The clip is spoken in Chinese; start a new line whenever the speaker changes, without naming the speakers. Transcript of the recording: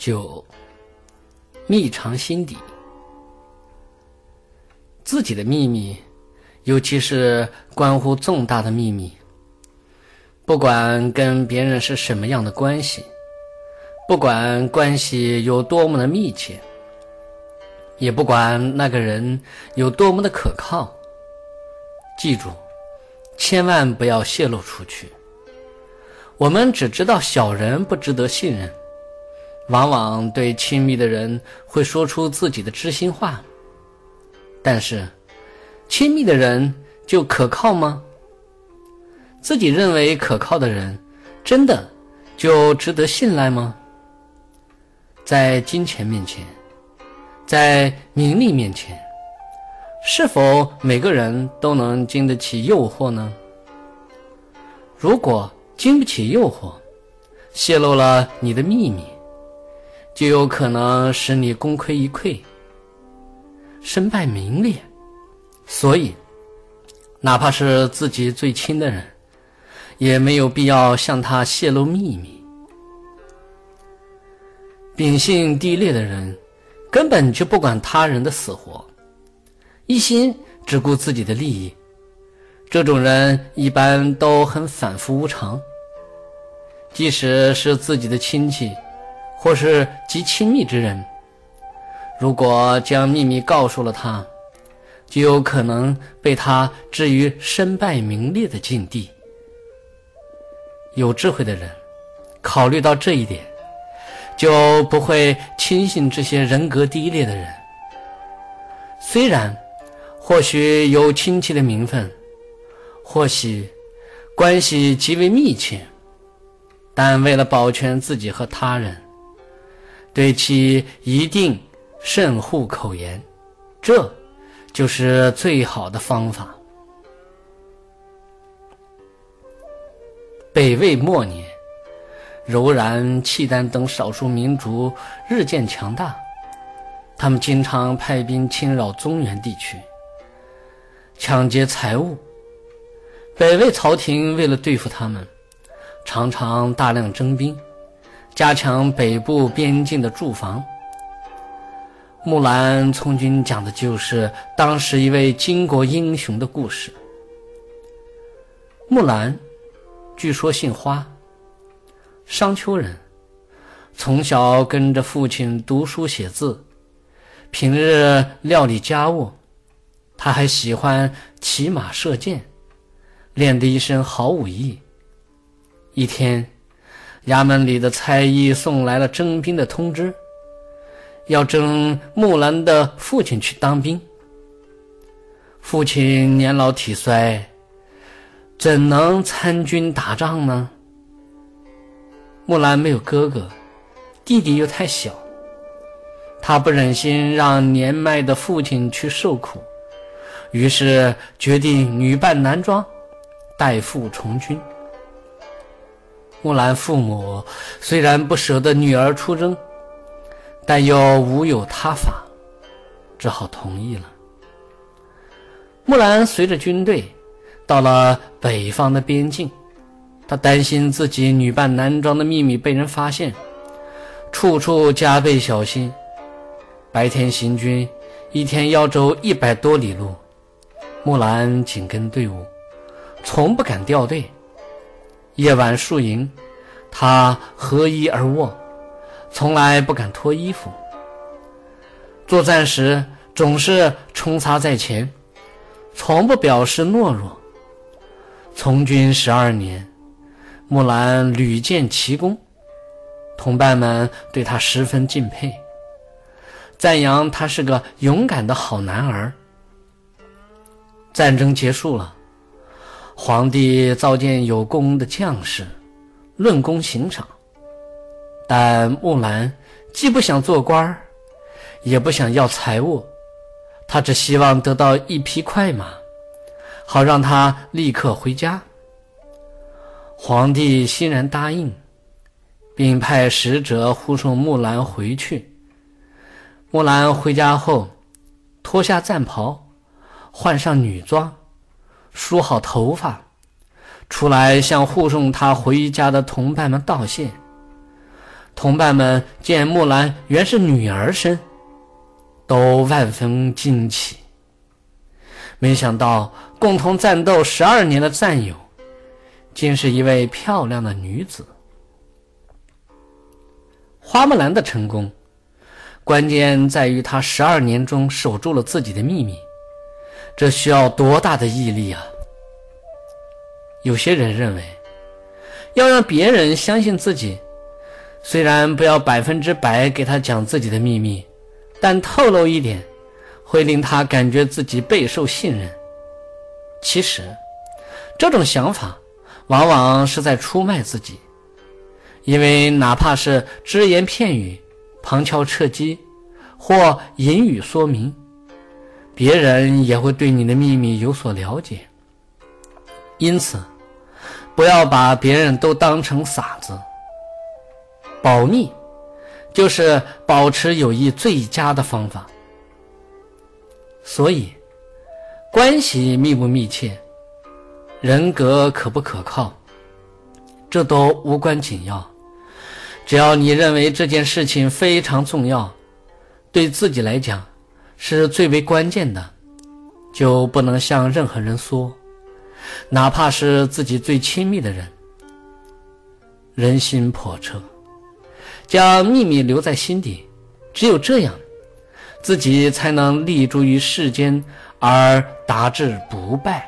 九，秘藏心底，自己的秘密，尤其是关乎重大的秘密，不管跟别人是什么样的关系，不管关系有多么的密切，也不管那个人有多么的可靠，记住，千万不要泄露出去。我们只知道小人不值得信任。往往对亲密的人会说出自己的知心话，但是，亲密的人就可靠吗？自己认为可靠的人，真的就值得信赖吗？在金钱面前，在名利面前，是否每个人都能经得起诱惑呢？如果经不起诱惑，泄露了你的秘密。就有可能使你功亏一篑、身败名裂，所以，哪怕是自己最亲的人，也没有必要向他泄露秘密。秉性低劣的人，根本就不管他人的死活，一心只顾自己的利益。这种人一般都很反复无常，即使是自己的亲戚。或是极亲密之人，如果将秘密告诉了他，就有可能被他置于身败名裂的境地。有智慧的人考虑到这一点，就不会轻信这些人格低劣的人。虽然或许有亲戚的名分，或许关系极为密切，但为了保全自己和他人。对其一定慎护口言，这就是最好的方法。北魏末年，柔然、契丹等少数民族日渐强大，他们经常派兵侵扰中原地区，抢劫财物。北魏朝廷为了对付他们，常常大量征兵。加强北部边境的驻防。木兰从军讲的就是当时一位巾帼英雄的故事。木兰，据说姓花，商丘人，从小跟着父亲读书写字，平日料理家务，他还喜欢骑马射箭，练得一身好武艺。一天。衙门里的差役送来了征兵的通知，要征木兰的父亲去当兵。父亲年老体衰，怎能参军打仗呢？木兰没有哥哥，弟弟又太小，他不忍心让年迈的父亲去受苦，于是决定女扮男装，代父从军。木兰父母虽然不舍得女儿出征，但又无有他法，只好同意了。木兰随着军队到了北方的边境，她担心自己女扮男装的秘密被人发现，处处加倍小心。白天行军，一天要走一百多里路，木兰紧跟队伍，从不敢掉队。夜晚宿营，他合衣而卧，从来不敢脱衣服。作战时总是冲插在前，从不表示懦弱。从军十二年，木兰屡建奇功，同伴们对他十分敬佩，赞扬他是个勇敢的好男儿。战争结束了。皇帝召见有功的将士，论功行赏。但木兰既不想做官儿，也不想要财物，他只希望得到一匹快马，好让他立刻回家。皇帝欣然答应，并派使者护送木兰回去。木兰回家后，脱下战袍，换上女装。梳好头发，出来向护送他回家的同伴们道谢。同伴们见木兰原是女儿身，都万分惊奇。没想到共同战斗十二年的战友，竟是一位漂亮的女子。花木兰的成功，关键在于她十二年中守住了自己的秘密，这需要多大的毅力啊！有些人认为，要让别人相信自己，虽然不要百分之百给他讲自己的秘密，但透露一点，会令他感觉自己备受信任。其实，这种想法往往是在出卖自己，因为哪怕是只言片语、旁敲侧击或隐语说明，别人也会对你的秘密有所了解。因此，不要把别人都当成傻子。保密，就是保持友谊最佳的方法。所以，关系密不密切，人格可不可靠，这都无关紧要。只要你认为这件事情非常重要，对自己来讲是最为关键的，就不能向任何人说。哪怕是自己最亲密的人，人心叵测，将秘密留在心底，只有这样，自己才能立足于世间而达至不败。